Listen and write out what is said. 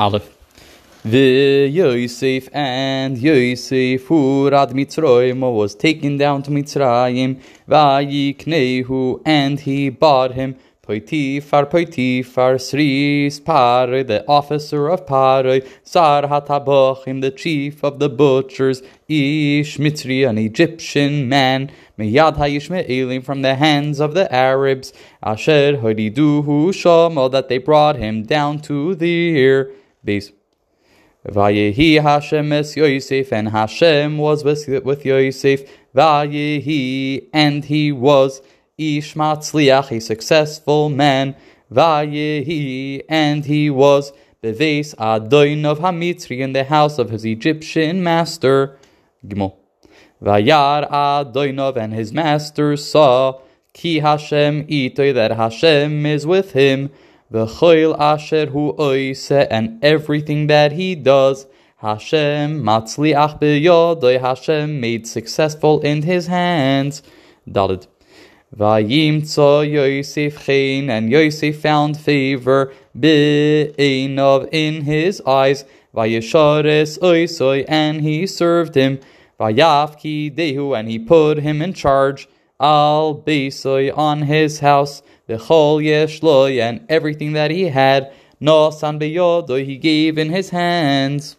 Aleph. The Yosef and Yosef Urad Mitzrayim was taken down to Mitzrayim, Vayiknehu, and he bought him. Poitifar, Poitifar, Sris Pare, the officer of Pare, Sar Hatabachim, the chief of the butchers, Ish Mitzri, an Egyptian man, Meyad HaYishmaelim, from the hands of the Arabs, Asher Hodiduhu Shama, that they brought him down to the ear. Beis. Vayehi Hashem es Yosef, and Hashem was with, with Yosef. Vayehi, and he was Ish Matzliach, a successful man. Vayehi, and he was Beves Adon of Hamitzri, in the house of his Egyptian master. Gimel. Vayar Adonov, and his master saw Ki Hashem itoy, that Hashem is with him. V'choil asher hu oise, and everything that he does, Hashem matzliach b'yodoi, Hashem made successful in his hands. Dalit. Vayimtzo Yosef chen, and Yosef found favor be'enov in his eyes. Vayeshares oisoi, and he served him. Vayafki dehu, and he put him in charge. Al beisoi on his house the chol yeshloy, and everything that he had, no san he gave in his hands.